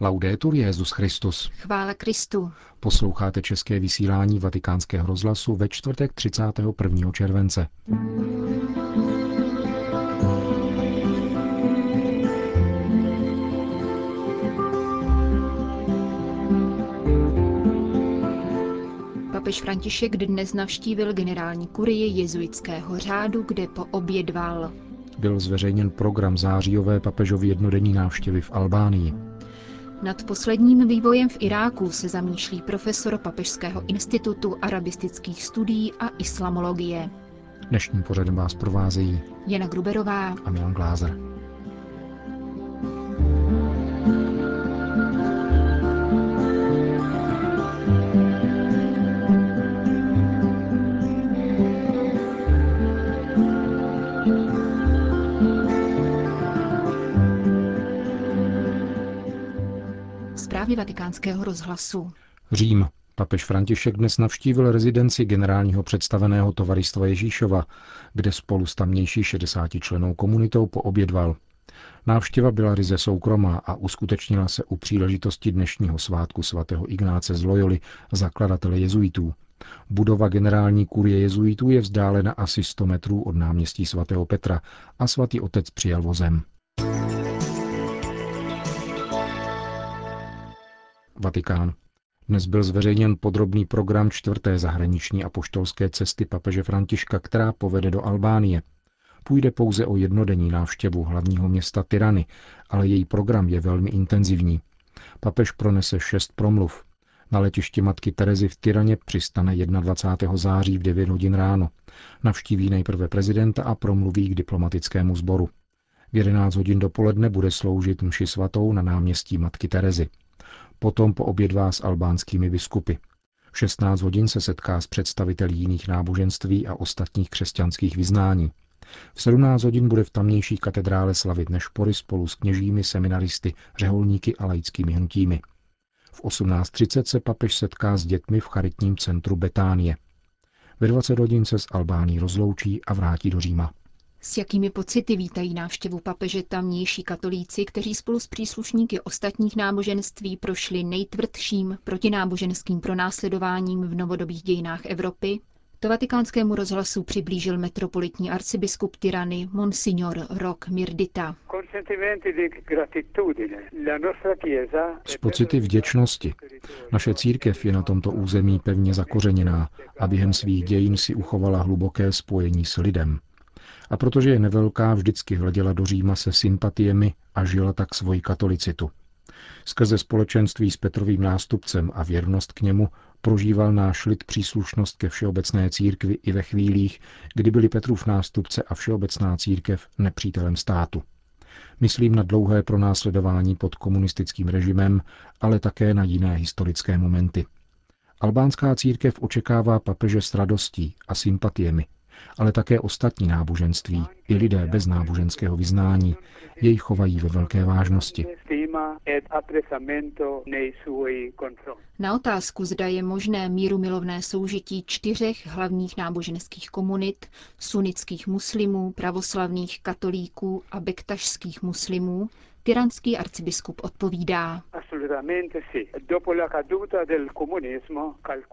Laudetur Jezus Christus. Chvála Kristu. Posloucháte české vysílání Vatikánského rozhlasu ve čtvrtek 31. července. Papež František dnes navštívil generální kurii jezuitského řádu, kde poobědval. Byl zveřejněn program zářijové papežovy jednodenní návštěvy v Albánii. Nad posledním vývojem v Iráku se zamýšlí profesor Papežského institutu arabistických studií a islamologie. Dnešním pořadem vás provázejí Jana Gruberová a Milan Glázer. Vatikánského rozhlasu. Řím. Papež František dnes navštívil rezidenci generálního představeného tovaristva Ježíšova, kde spolu s tamnější 60 členou komunitou poobědval. Návštěva byla ryze soukromá a uskutečnila se u příležitosti dnešního svátku svatého Ignáce z Loyoli, zakladatele jezuitů. Budova generální kurie jezuitů je vzdálena asi 100 metrů od náměstí svatého Petra a svatý otec přijel vozem. Vatikán. Dnes byl zveřejněn podrobný program čtvrté zahraniční a poštolské cesty papeže Františka, která povede do Albánie. Půjde pouze o jednodenní návštěvu hlavního města Tyrany, ale její program je velmi intenzivní. Papež pronese šest promluv. Na letišti matky Terezy v Tyraně přistane 21. září v 9 hodin ráno. Navštíví nejprve prezidenta a promluví k diplomatickému sboru. V 11 hodin dopoledne bude sloužit mši svatou na náměstí matky Terezy. Potom poobědvá s albánskými biskupy. V 16 hodin se setká s představiteli jiných náboženství a ostatních křesťanských vyznání. V 17 hodin bude v tamnější katedrále slavit nešpory spolu s kněžími, seminaristy, řeholníky a laickými hnutími. V 18.30 se papež setká s dětmi v charitním centru Betánie. Ve 20 hodin se s Albání rozloučí a vrátí do Říma. S jakými pocity vítají návštěvu papeže tamnější katolíci, kteří spolu s příslušníky ostatních náboženství prošli nejtvrdším protináboženským pronásledováním v novodobých dějinách Evropy? To vatikánskému rozhlasu přiblížil metropolitní arcibiskup Tyrany Monsignor Rock Mirdita. S pocity vděčnosti. Naše církev je na tomto území pevně zakořeněná a během svých dějin si uchovala hluboké spojení s lidem a protože je nevelká, vždycky hleděla do Říma se sympatiemi a žila tak svoji katolicitu. Skrze společenství s Petrovým nástupcem a věrnost k němu prožíval náš lid příslušnost ke všeobecné církvi i ve chvílích, kdy byli Petrův nástupce a všeobecná církev nepřítelem státu. Myslím na dlouhé pronásledování pod komunistickým režimem, ale také na jiné historické momenty. Albánská církev očekává papeže s radostí a sympatiemi, ale také ostatní náboženství i lidé bez náboženského vyznání jej chovají ve velké vážnosti. Na otázku, zda je možné míru milovné soužití čtyřech hlavních náboženských komunit, sunnických muslimů, pravoslavných katolíků a bektašských muslimů, tyranský arcibiskup odpovídá.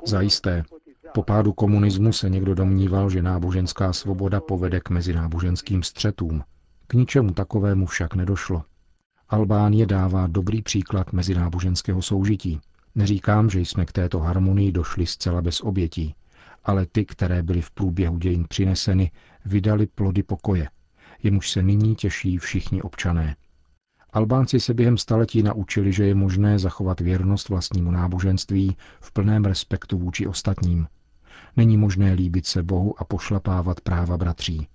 Zajisté. Po pádu komunismu se někdo domníval, že náboženská svoboda povede k mezináboženským střetům. K ničemu takovému však nedošlo. Albánie dává dobrý příklad mezináboženského soužití. Neříkám, že jsme k této harmonii došli zcela bez obětí, ale ty, které byly v průběhu dějin přineseny, vydali plody pokoje, jemuž se nyní těší všichni občané. Albánci se během staletí naučili, že je možné zachovat věrnost vlastnímu náboženství v plném respektu vůči ostatním. Není možné líbit se Bohu a pošlapávat práva bratří.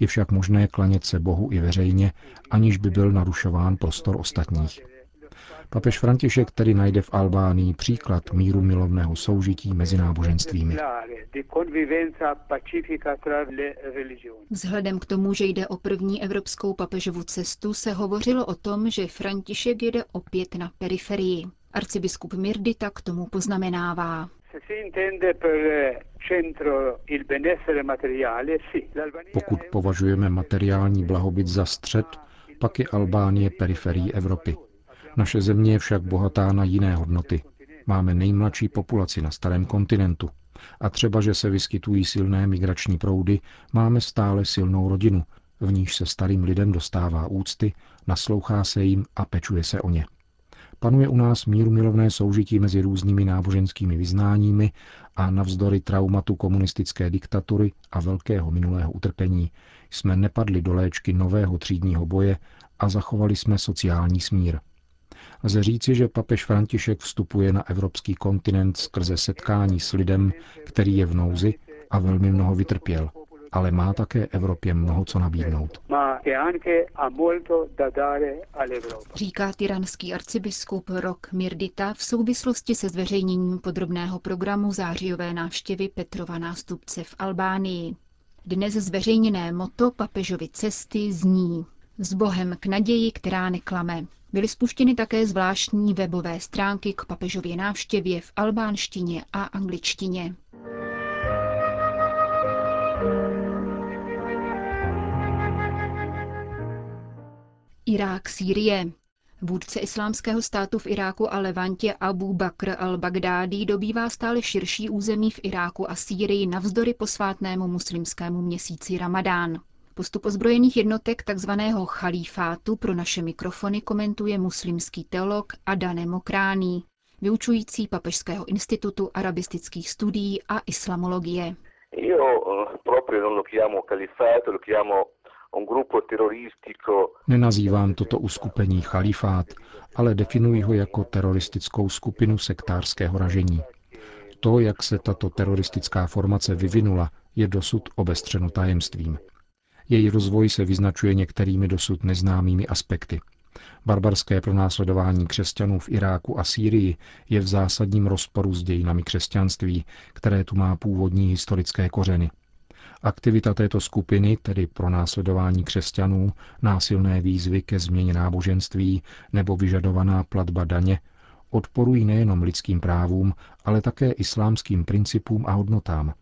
Je však možné klanět se Bohu i veřejně, aniž by byl narušován prostor ostatních. Papež František tedy najde v Albánii příklad míru milovného soužití mezi náboženstvími. Vzhledem k tomu, že jde o první evropskou papežovu cestu, se hovořilo o tom, že František jede opět na periferii. Arcibiskup Mirdita k tomu poznamenává. Pokud považujeme materiální blahobyt za střed, pak je Albánie periferií Evropy. Naše země je však bohatá na jiné hodnoty. Máme nejmladší populaci na starém kontinentu. A třeba, že se vyskytují silné migrační proudy, máme stále silnou rodinu, v níž se starým lidem dostává úcty, naslouchá se jim a pečuje se o ně. Panuje u nás míru milovné soužití mezi různými náboženskými vyznáními a navzdory traumatu komunistické diktatury a velkého minulého utrpení jsme nepadli do léčky nového třídního boje a zachovali jsme sociální smír. Lze říci, že papež František vstupuje na evropský kontinent skrze setkání s lidem, který je v nouzi a velmi mnoho vytrpěl, ale má také Evropě mnoho co nabídnout. Říká tyranský arcibiskup Rok Mirdita v souvislosti se zveřejněním podrobného programu zářijové návštěvy Petrova nástupce v Albánii. Dnes zveřejněné moto papežovy cesty zní S Bohem k naději, která neklame. Byly spuštěny také zvláštní webové stránky k papežově návštěvě v albánštině a angličtině. Irák, Sýrie. Vůdce islámského státu v Iráku a Levantě Abu Bakr al-Baghdadi dobývá stále širší území v Iráku a Sýrii navzdory posvátnému muslimskému měsíci Ramadán. Postup ozbrojených jednotek tzv. chalífátu pro naše mikrofony komentuje muslimský teolog Adane Mokrání, vyučující Papežského institutu arabistických studií a islamologie. Io eh, proprio non lo chiamo califato, lo chiamo Nenazývám toto uskupení chalifát, ale definuji ho jako teroristickou skupinu sektářského ražení. To, jak se tato teroristická formace vyvinula, je dosud obestřeno tajemstvím. Její rozvoj se vyznačuje některými dosud neznámými aspekty. Barbarské pronásledování křesťanů v Iráku a Sýrii je v zásadním rozporu s dějinami křesťanství, které tu má původní historické kořeny. Aktivita této skupiny, tedy pro následování křesťanů, násilné výzvy ke změně náboženství nebo vyžadovaná platba daně, odporují nejenom lidským právům, ale také islámským principům a hodnotám.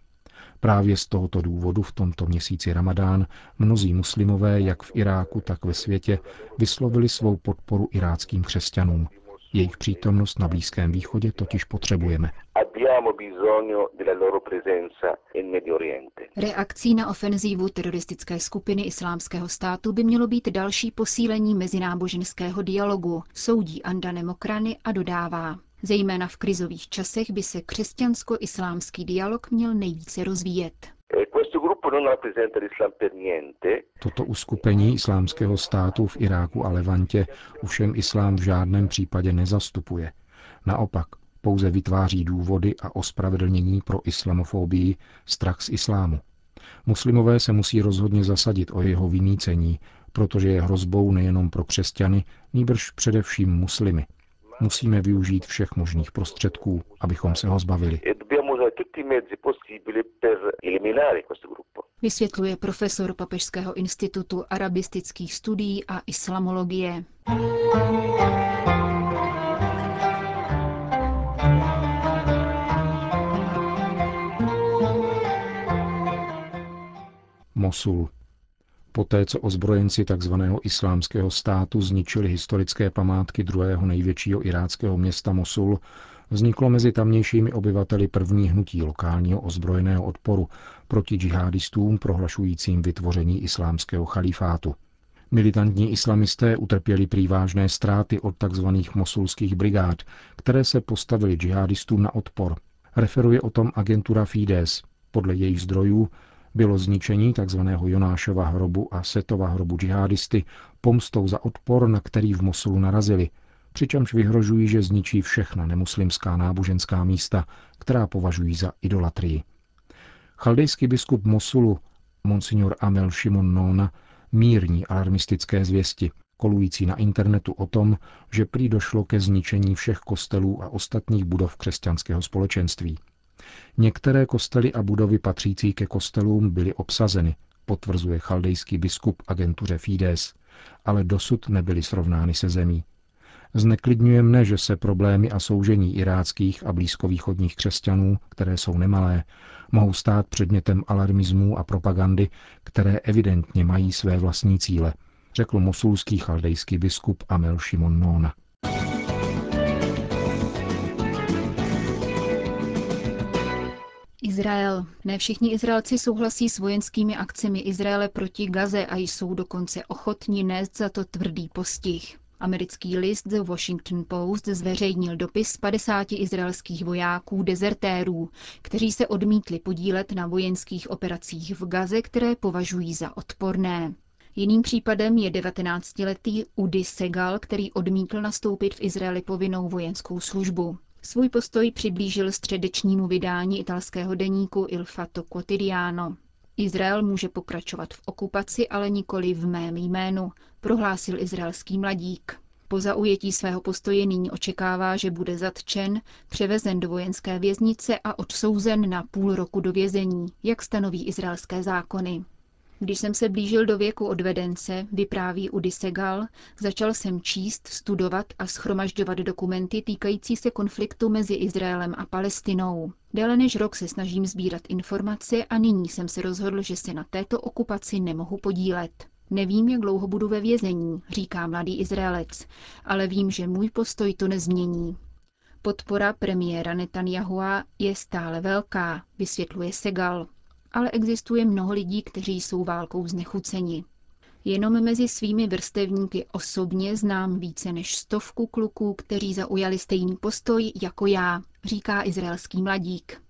Právě z tohoto důvodu v tomto měsíci Ramadán mnozí muslimové, jak v Iráku, tak ve světě, vyslovili svou podporu iráckým křesťanům. Jejich přítomnost na Blízkém východě totiž potřebujeme. Reakcí na ofenzívu teroristické skupiny islámského státu by mělo být další posílení mezináboženského dialogu, soudí Andane Mokrany a dodává. Zejména v krizových časech by se křesťansko-islámský dialog měl nejvíce rozvíjet. E Toto uskupení islámského státu v Iráku a Levantě ovšem islám v žádném případě nezastupuje. Naopak, pouze vytváří důvody a ospravedlnění pro islamofobii, strach z islámu. Muslimové se musí rozhodně zasadit o jeho vymícení, protože je hrozbou nejenom pro křesťany, nýbrž především muslimy. Musíme využít všech možných prostředků, abychom se ho zbavili. Vysvětluje profesor Papežského institutu arabistických studií a islamologie. Mosul. Poté, co ozbrojenci tzv. islámského státu zničili historické památky druhého největšího iráckého města Mosul, vzniklo mezi tamnějšími obyvateli první hnutí lokálního ozbrojeného odporu proti džihadistům prohlašujícím vytvoření islámského chalifátu. Militantní islamisté utrpěli prý vážné ztráty od tzv. mosulských brigád, které se postavili džihadistům na odpor. Referuje o tom agentura Fides. Podle jejich zdrojů bylo zničení tzv. Jonášova hrobu a Setova hrobu džihadisty pomstou za odpor, na který v Mosulu narazili, přičemž vyhrožují, že zničí všechna nemuslimská náboženská místa, která považují za idolatrii. Chaldejský biskup Mosulu, monsignor Amel Shimon Nona, mírní alarmistické zvěsti, kolující na internetu o tom, že prý došlo ke zničení všech kostelů a ostatních budov křesťanského společenství. Některé kostely a budovy patřící ke kostelům byly obsazeny, potvrzuje chaldejský biskup agentuře Fides, ale dosud nebyly srovnány se zemí. Zneklidňuje mne, že se problémy a soužení iráckých a blízkovýchodních křesťanů, které jsou nemalé, mohou stát předmětem alarmismů a propagandy, které evidentně mají své vlastní cíle, řekl mosulský chaldejský biskup Amel Shimon Nona. Izrael. Ne všichni Izraelci souhlasí s vojenskými akcemi Izraele proti Gaze a jsou dokonce ochotní nést za to tvrdý postih. Americký list The Washington Post zveřejnil dopis 50 izraelských vojáků dezertérů, kteří se odmítli podílet na vojenských operacích v Gaze, které považují za odporné. Jiným případem je 19-letý Udi Segal, který odmítl nastoupit v Izraeli povinnou vojenskou službu. Svůj postoj přiblížil středečnímu vydání italského deníku Il Fatto Quotidiano. Izrael může pokračovat v okupaci, ale nikoli v mém jménu, prohlásil izraelský mladík. Po zaujetí svého postoje nyní očekává, že bude zatčen, převezen do vojenské věznice a odsouzen na půl roku do vězení, jak stanoví izraelské zákony. Když jsem se blížil do věku odvedence, vypráví Udi Segal, začal jsem číst, studovat a schromažďovat dokumenty týkající se konfliktu mezi Izraelem a Palestinou. Déle než rok se snažím sbírat informace a nyní jsem se rozhodl, že se na této okupaci nemohu podílet. Nevím, jak dlouho budu ve vězení, říká mladý Izraelec, ale vím, že můj postoj to nezmění. Podpora premiéra Netanyahua je stále velká, vysvětluje Segal ale existuje mnoho lidí, kteří jsou válkou znechuceni. Jenom mezi svými vrstevníky osobně znám více než stovku kluků, kteří zaujali stejný postoj jako já, říká izraelský mladík.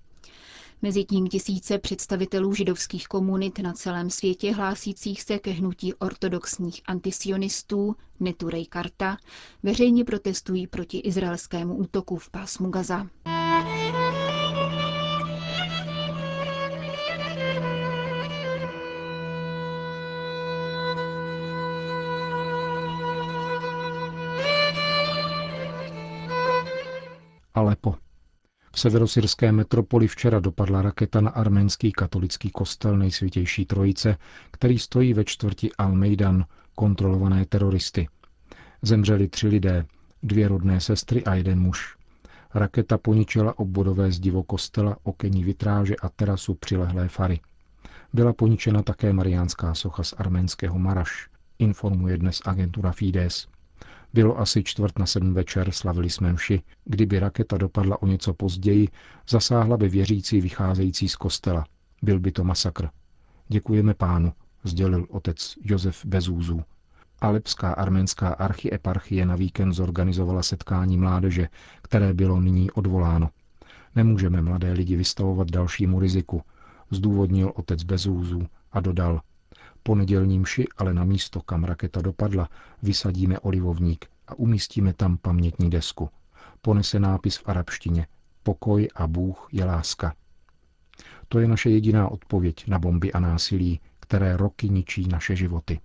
Mezi tím tisíce představitelů židovských komunit na celém světě hlásících se ke hnutí ortodoxních antisionistů Neturej Karta veřejně protestují proti izraelskému útoku v pásmu Gaza. Alepo. V severosyrské metropoli včera dopadla raketa na arménský katolický kostel nejsvětější trojice, který stojí ve čtvrti Al-Mejdan, kontrolované teroristy. Zemřeli tři lidé, dvě rodné sestry a jeden muž. Raketa poničila obvodové zdivo kostela, okenní vitráže a terasu přilehlé fary. Byla poničena také mariánská socha z arménského Maraš, informuje dnes agentura Fides. Bylo asi čtvrt na sedm večer, slavili jsme mši. Kdyby raketa dopadla o něco později, zasáhla by věřící vycházející z kostela. Byl by to masakr. Děkujeme pánu, sdělil otec Josef Bezúzů. Alepská arménská archieparchie na víkend zorganizovala setkání mládeže, které bylo nyní odvoláno. Nemůžeme mladé lidi vystavovat dalšímu riziku, zdůvodnil otec Bezúzů a dodal, po nedělním ale na místo, kam raketa dopadla, vysadíme olivovník a umístíme tam pamětní desku. Ponese nápis v arabštině Pokoj a Bůh je láska. To je naše jediná odpověď na bomby a násilí, které roky ničí naše životy.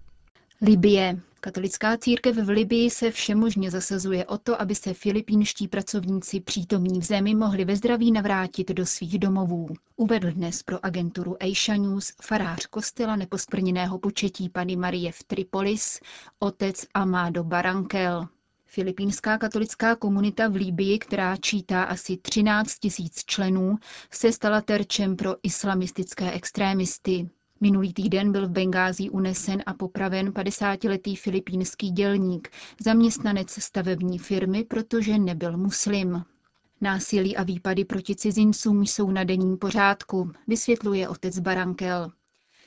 Libie. Katolická církev v Libii se všemožně zasazuje o to, aby se filipínští pracovníci přítomní v zemi mohli ve zdraví navrátit do svých domovů. Uvedl dnes pro agenturu Asia News farář kostela neposkvrněného početí Pany Marie v Tripolis, otec Amado Barankel. Filipínská katolická komunita v Líbii, která čítá asi 13 tisíc členů, se stala terčem pro islamistické extrémisty. Minulý týden byl v Bengází unesen a popraven 50-letý filipínský dělník, zaměstnanec stavební firmy, protože nebyl muslim. Násilí a výpady proti cizincům jsou na denním pořádku, vysvětluje otec Barankel.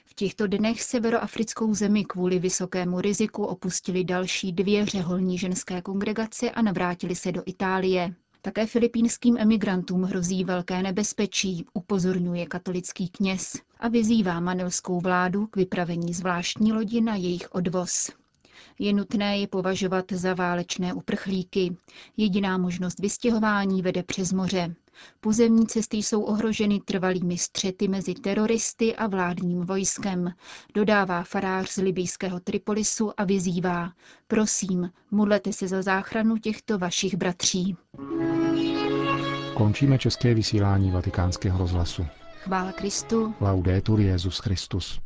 V těchto dnech severoafrickou zemi kvůli vysokému riziku opustili další dvě řeholní ženské kongregace a navrátili se do Itálie. Také filipínským emigrantům hrozí velké nebezpečí, upozorňuje katolický kněz a vyzývá manilskou vládu k vypravení zvláštní lodi na jejich odvoz. Je nutné je považovat za válečné uprchlíky. Jediná možnost vystěhování vede přes moře. Pozemní cesty jsou ohroženy trvalými střety mezi teroristy a vládním vojskem, dodává farář z libijského Tripolisu a vyzývá. Prosím, modlete se za záchranu těchto vašich bratří. Končíme české vysílání vatikánského rozhlasu. Chvála Kristu. Laudetur Jezus Christus.